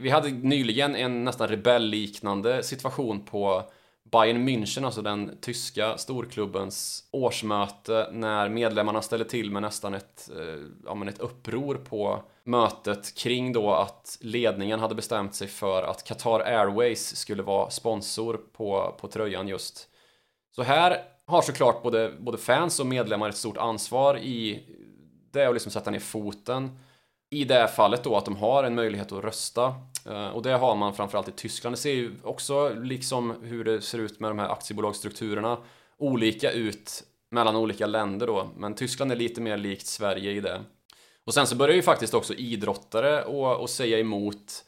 Vi hade nyligen en nästan rebellliknande situation på Bayern München, alltså den tyska storklubbens årsmöte när medlemmarna ställde till med nästan ett, eh, ja, men ett uppror på mötet kring då att ledningen hade bestämt sig för att Qatar Airways skulle vara sponsor på, på tröjan just. Så här har såklart både, både fans och medlemmar ett stort ansvar i det att liksom sätta ner foten i det fallet då att de har en möjlighet att rösta eh, och det har man framförallt i Tyskland. Det ser ju också liksom hur det ser ut med de här aktiebolagsstrukturerna olika ut mellan olika länder då, men Tyskland är lite mer likt Sverige i det. Och sen så börjar ju faktiskt också idrottare och, och säga emot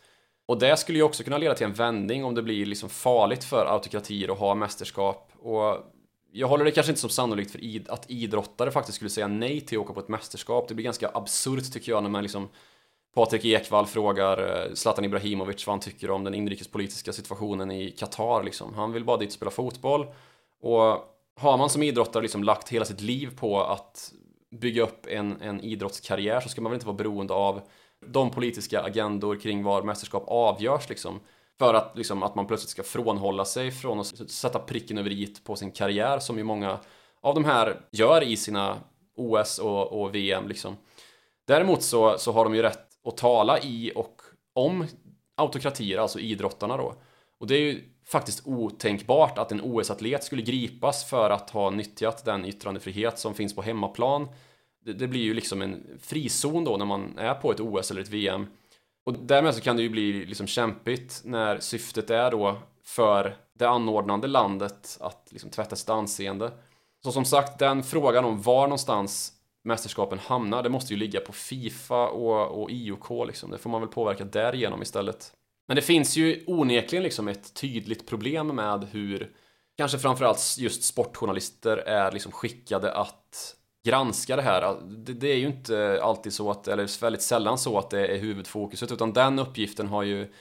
och det skulle ju också kunna leda till en vändning om det blir liksom farligt för autokratier att ha mästerskap. Och jag håller det kanske inte som sannolikt för id att idrottare faktiskt skulle säga nej till att åka på ett mästerskap. Det blir ganska absurt tycker jag när man liksom Patrik Ekwall frågar eh, Zlatan Ibrahimovic vad han tycker om den inrikespolitiska situationen i Qatar liksom. Han vill bara dit spela fotboll. Och har man som idrottare liksom lagt hela sitt liv på att bygga upp en, en idrottskarriär så ska man väl inte vara beroende av de politiska agendor kring var mästerskap avgörs liksom. För att, liksom, att man plötsligt ska frånhålla sig från att sätta pricken över i på sin karriär som ju många av de här gör i sina OS och, och VM liksom. Däremot så, så har de ju rätt att tala i och om autokratier, alltså idrottarna då. Och det är ju faktiskt otänkbart att en OS-atlet skulle gripas för att ha nyttjat den yttrandefrihet som finns på hemmaplan. Det, det, blir ju liksom en frizon då när man är på ett OS eller ett VM. Och därmed så kan det ju bli liksom kämpigt när syftet är då för det anordnande landet att liksom tvätta sitt anseende. Så som sagt, den frågan om var någonstans mästerskapen hamnar, det måste ju ligga på Fifa och, och IOK liksom. Det får man väl påverka därigenom istället. Men det finns ju onekligen liksom ett tydligt problem med hur kanske framförallt just sportjournalister är liksom skickade att granska det här. Det, det, är ju inte alltid så att, eller väldigt sällan så att det är huvudfokuset, utan den uppgiften har ju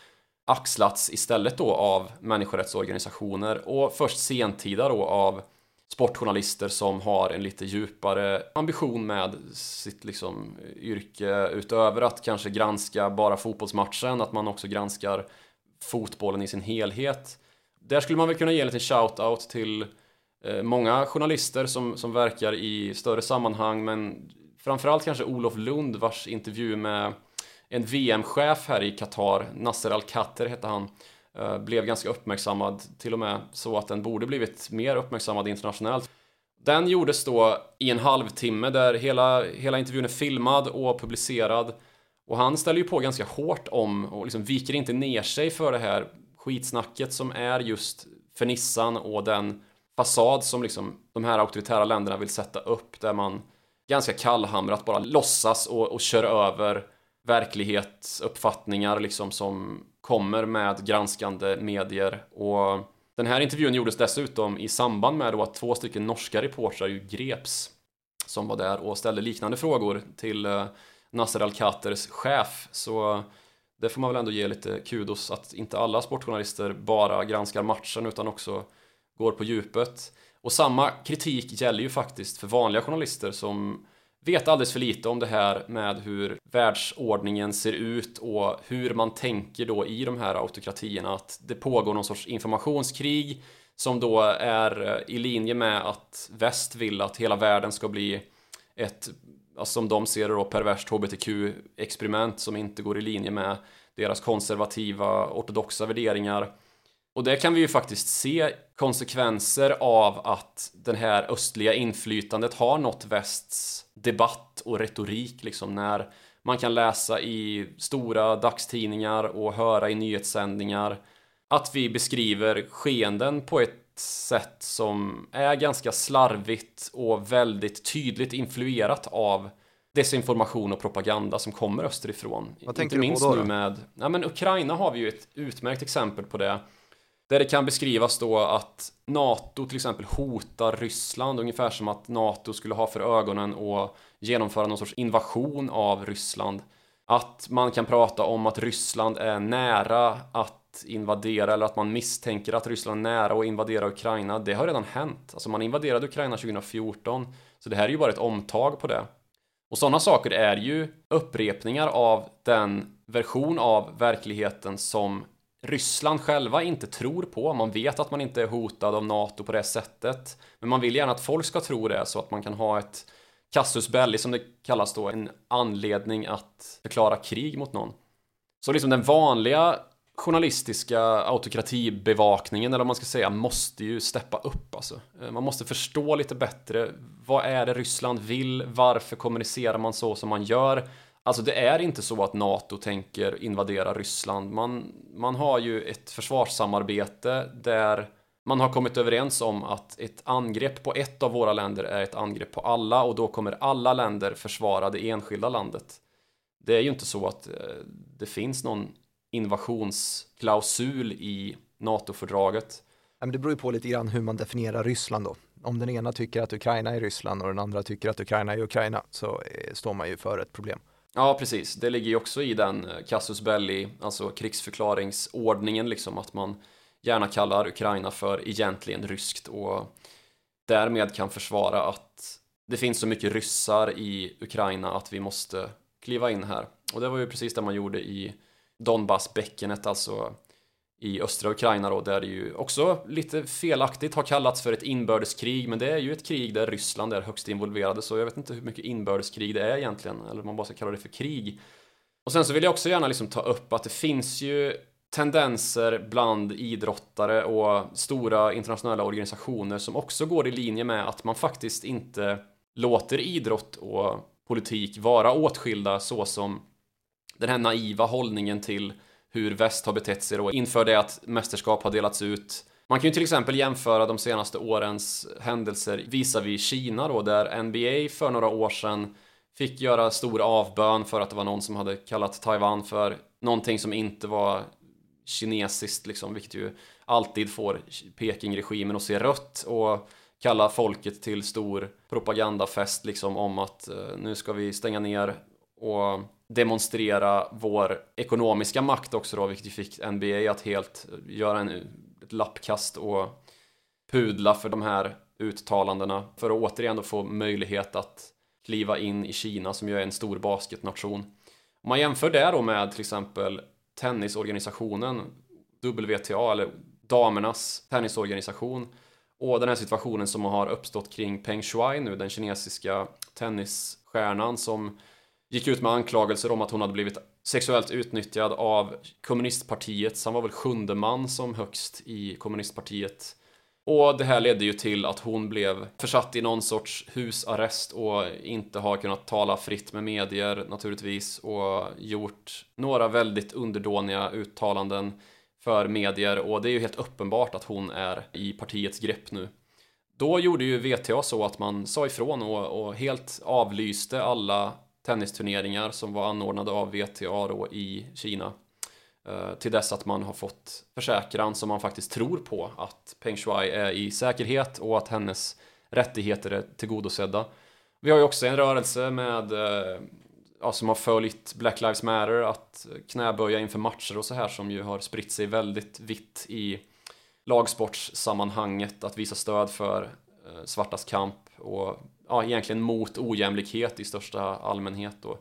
axlats istället då av människorättsorganisationer och först sentida då av sportjournalister som har en lite djupare ambition med sitt liksom yrke utöver att kanske granska bara fotbollsmatchen, att man också granskar fotbollen i sin helhet. Där skulle man väl kunna ge en liten shout-out till eh, många journalister som, som verkar i större sammanhang, men framförallt kanske Olof Lund vars intervju med en VM-chef här i Qatar, Nasser Al-Khatter hette han, eh, Eh, blev ganska uppmärksammad, till och med så att den borde blivit mer uppmärksammad internationellt. Den gjordes då i en halvtimme där hela, hela intervjun är filmad och publicerad. Och han ställer ju på ganska hårt om och liksom viker inte ner sig för det här skitsnacket som är just fernissan och den fasad som liksom de här auktoritära länderna vill sätta upp där man ganska kallhamrat bara låtsas och, och kör över verklighetsuppfattningar liksom som kommer med granskande medier och den här intervjun gjordes dessutom i samband med då att två stycken norska reportrar ju greps som var där och ställde liknande frågor till eh, Nasser Al-Khatters chef så det får man väl ändå ge lite kudos att inte alla sportjournalister bara granskar matchen utan också går på djupet. Och samma kritik gäller ju faktiskt för vanliga journalister som vet alldeles för lite om det här med hur världsordningen ser ut och hur man tänker då i de här autokratierna att det pågår någon sorts informationskrig som då är eh, i linje med att väst vill att hela världen ska bli ett, alltså som de ser det då, perverst hbtq-experiment som inte går i linje med deras konservativa ortodoxa värderingar och det kan vi ju faktiskt se konsekvenser av att det här östliga inflytandet har nått västs debatt och retorik liksom när man kan läsa i stora dagstidningar och höra i nyhetssändningar att vi beskriver skeenden på ett sätt som är ganska slarvigt och väldigt tydligt influerat av desinformation och propaganda som kommer österifrån. Vad tänker Inte minst du på då? nu med, ja men Ukraina har vi ju ett utmärkt exempel på det. Där det kan beskrivas då att NATO till exempel hotar Ryssland ungefär som att NATO skulle ha för ögonen att genomföra någon sorts invasion av Ryssland. Att man kan prata om att Ryssland är nära att invadera eller att man misstänker att Ryssland är nära att invadera Ukraina. Det har redan hänt. Alltså man invaderade Ukraina 2014. Så det här är ju bara ett omtag på det. Och sådana saker är ju upprepningar av den version av verkligheten som Ryssland själva inte tror på. Man vet att man inte är hotad av NATO på det sättet. Men man vill gärna att folk ska tro det så att man kan ha ett Casus belli som det kallas då, en anledning att förklara krig mot någon. Så liksom den vanliga journalistiska autokratibevakningen, eller vad man ska säga, måste ju steppa upp alltså. Eh, man måste förstå lite bättre. Vad är det Ryssland vill? Varför kommunicerar man så som man gör? Alltså det är inte så att NATO tänker invadera Ryssland. Man, man har ju ett försvarssamarbete där man har kommit överens om att ett angrepp på ett av våra länder är ett angrepp på alla och då kommer alla länder försvara det enskilda landet. Det är ju inte så att eh, det finns någon invasionsklausul i NATO-fördraget. Det beror ju på lite grann hur man definierar Ryssland då. Om den ena tycker att Ukraina är Ryssland och den andra tycker att Ukraina är Ukraina så eh, står man ju för ett problem. Ja, precis. Det ligger ju också i den eh, Casus Belli, alltså krigsförklaringsordningen, liksom att man gärna kallar Ukraina för egentligen ryskt och därmed kan försvara att det finns så mycket ryssar i Ukraina att vi måste kliva in här. Och det var ju precis det man gjorde i Donbassbäckenet, alltså i östra Ukraina då, där det ju också lite felaktigt har kallats för ett inbördeskrig, men det är ju ett krig där Ryssland är högst involverade, så jag vet inte hur mycket inbördeskrig det är egentligen, eller om man bara ska kalla det för krig. Och sen så vill jag också gärna liksom ta upp att det finns ju tendenser bland idrottare och stora internationella organisationer som också går i linje med att man faktiskt inte låter idrott och politik vara åtskilda så som den här naiva hållningen till hur väst har betett sig då inför det att mästerskap har delats ut. Man kan ju till exempel jämföra de senaste årens händelser visavi Kina då, där NBA för några år sedan fick göra stor avbön för att det var någon som hade kallat Taiwan för någonting som inte var kinesiskt liksom, vilket ju alltid får Pekingregimen att se rött och kalla folket till stor propagandafest liksom om att eh, nu ska vi stänga ner och demonstrera vår ekonomiska makt också då, vilket fick NBA att helt eh, göra en, ett lappkast och pudla för de här uttalandena för att återigen då få möjlighet att kliva in i Kina som ju är en stor basketnation. Om man jämför det då med till exempel tennisorganisationen WTA eller damernas tennisorganisation och den här situationen som har uppstått kring Peng Shuai nu, den kinesiska tennisstjärnan som gick ut med anklagelser om att hon hade blivit sexuellt utnyttjad av kommunistpartiet. Så han var väl sjunde man som högst i kommunistpartiet. Och det här ledde ju till att hon blev försatt i någon sorts husarrest och inte har kunnat tala fritt med medier naturligtvis och gjort några väldigt underdåniga uttalanden för medier och det är ju helt uppenbart att hon är i partiets grepp nu. Då gjorde ju VTA så att man sa ifrån och, och helt avlyste alla tennisturneringar som var anordnade av VTA då i Kina. Eh, till dess att man har fått försäkran som man faktiskt tror på att Peng Shuai är i säkerhet och att hennes rättigheter är tillgodosedda. Vi har ju också en rörelse med eh, ja, som har följt Black Lives Matter att knäböja inför matcher och så här som ju har spritt sig väldigt vitt i lagsportssammanhanget att visa stöd för eh, svartas kamp och ja, egentligen mot ojämlikhet i största allmänhet då.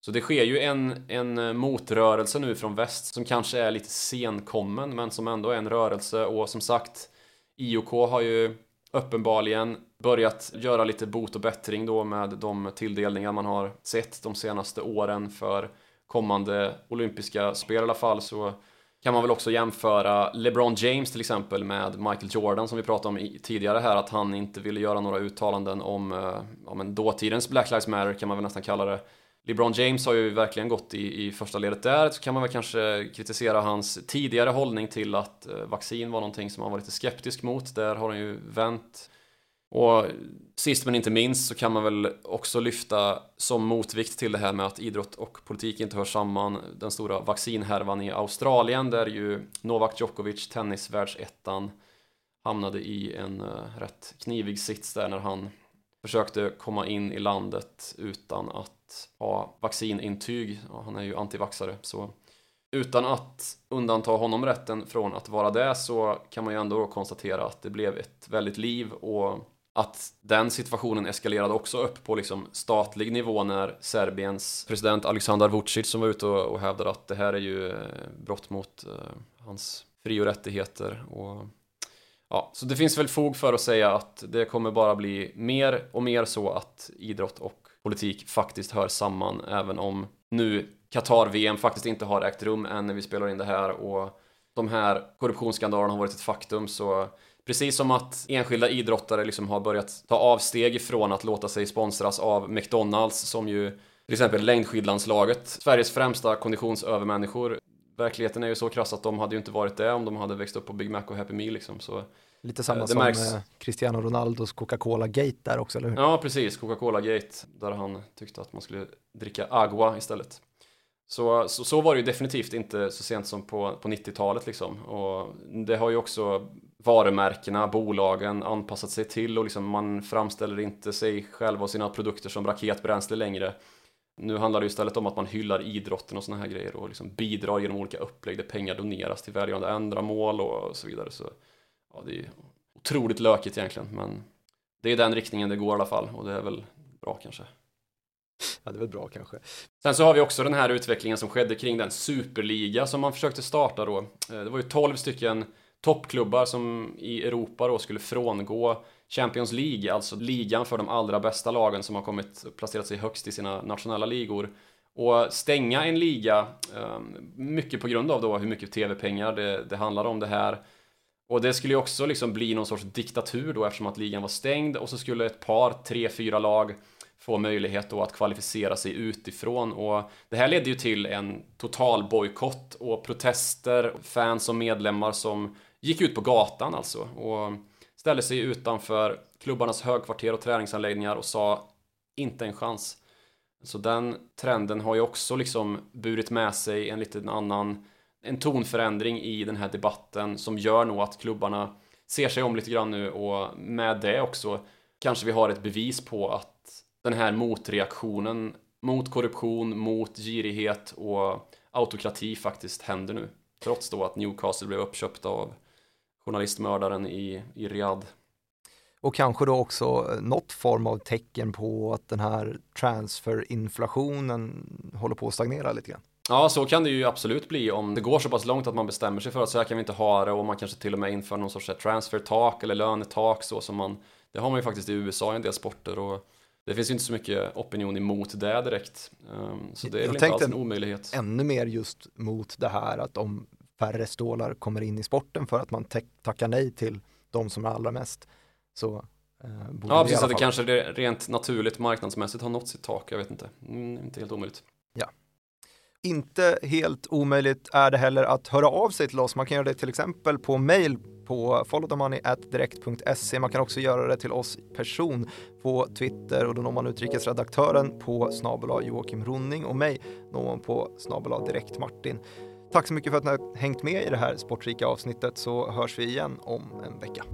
Så det sker ju en, en eh, motrörelse nu från väst som kanske är lite senkommen men som ändå är en rörelse och som sagt IOK har ju uppenbarligen börjat göra lite bot och bättring då med de tilldelningar man har sett de senaste åren för kommande olympiska spel i alla fall så kan man väl också jämföra LeBron James till exempel med Michael Jordan som vi pratade om tidigare här att han inte ville göra några uttalanden om, eh, om en dåtidens Black Lives Matter kan man väl nästan kalla det. LeBron James har ju verkligen gått i, i första ledet där, så kan man väl kanske kritisera hans tidigare hållning till att eh, vaccin var någonting som han var lite skeptisk mot. Där har han ju vänt och sist men inte minst så kan man väl också lyfta som motvikt till det här med att idrott och politik inte hör samman den stora vaccinhärvan i Australien där ju Novak Djokovic, tennisvärldsettan, hamnade i en eh, rätt knivig sits där när han försökte komma in i landet utan att ha vaccinintyg. Ja, han är ju antivaxare så utan att undanta honom rätten från att vara det så kan man ju ändå konstatera att det blev ett väldigt liv och att den situationen eskalerade också upp på liksom statlig nivå när Serbiens president Aleksandar Vucic som var ute och, och hävdade att det här är ju eh, brott mot eh, hans fri och rättigheter. Och, ja, så det finns väl fog för att säga att det kommer bara bli mer och mer så att idrott och politik faktiskt hör samman även om nu Qatar-VM faktiskt inte har ägt rum än när vi spelar in det här och de här korruptionsskandalerna har varit ett faktum så Precis som att enskilda idrottare liksom har börjat ta avsteg ifrån att låta sig sponsras av McDonalds som ju till exempel längdskidlandslaget, Sveriges främsta konditionsövermänniskor. Verkligheten är ju så krass att de hade ju inte varit det om de hade växt upp på Big Mac och Happy Meal liksom. Så, Lite samma eh, som märks... Eh, Cristiano Ronaldos Coca-Cola-gate där också, eller hur? Ja, precis. Coca-Cola-gate, där han tyckte att man skulle dricka agua istället. Så, så, så, var det ju definitivt inte så sent som på, på 90-talet liksom. Och det har ju också varumärkena, bolagen anpassat sig till och liksom man framställer inte sig själv och sina produkter som raketbränsle längre. Nu handlar det istället om att man hyllar idrotten och såna här grejer och liksom bidrar genom olika upplägg där pengar doneras till välgörande ändamål och så vidare. Så ja, det är otroligt lökigt egentligen, men det är den riktningen det går i alla fall och det är väl bra kanske. Ja, det är väl bra kanske. Sen så har vi också den här utvecklingen som skedde kring den superliga som man försökte starta då. Eh, det var ju 12 stycken toppklubbar som i Europa då skulle frångå Champions League, alltså ligan för de allra bästa lagen som har kommit placerat sig högst i sina nationella ligor och stänga en liga, ehm, mycket på grund av då hur mycket tv-pengar det, det handlar om det här. Och det skulle ju också liksom bli någon sorts diktatur då eftersom att ligan var stängd och så skulle ett par, tre, fyra lag få möjlighet då att kvalificera sig utifrån och det här ledde ju till en total bojkott och protester, fans och medlemmar som gick ut på gatan alltså och ställde sig utanför klubbarnas högkvarter och träningsanläggningar och sa inte en chans. Så den trenden har ju också liksom burit med sig en liten annan en tonförändring i den här debatten som gör nog att klubbarna ser sig om lite grann nu och med det också kanske vi har ett bevis på att den här motreaktionen mot korruption, mot girighet och autokrati faktiskt händer nu. Trots då att Newcastle blev uppköpta av journalistmördaren i, i Riyadh. och kanske då också något form av tecken på att den här transferinflationen håller på att stagnera lite grann. Ja, så kan det ju absolut bli om det går så pass långt att man bestämmer sig för att så här kan vi inte ha det och man kanske till och med inför någon sorts transfertak eller lönetak så som man det har man ju faktiskt i USA i en del sporter och det finns ju inte så mycket opinion emot det direkt. Ehm, så det är väl inte alls en omöjlighet. Ännu mer just mot det här att om färre stålar kommer in i sporten för att man tackar nej till de som är allra mest så eh, Ja, precis, att det kanske det rent naturligt marknadsmässigt har nått sitt tak, jag vet inte. Mm, inte helt omöjligt. Ja. Inte helt omöjligt är det heller att höra av sig till oss. Man kan göra det till exempel på mail på followthemoney.direkt.se. Man kan också göra det till oss person på Twitter och då når man utrikesredaktören på snabel Joakim Ronning och mig når man på snabel direkt Martin. Tack så mycket för att ni har hängt med i det här sportrika avsnittet så hörs vi igen om en vecka.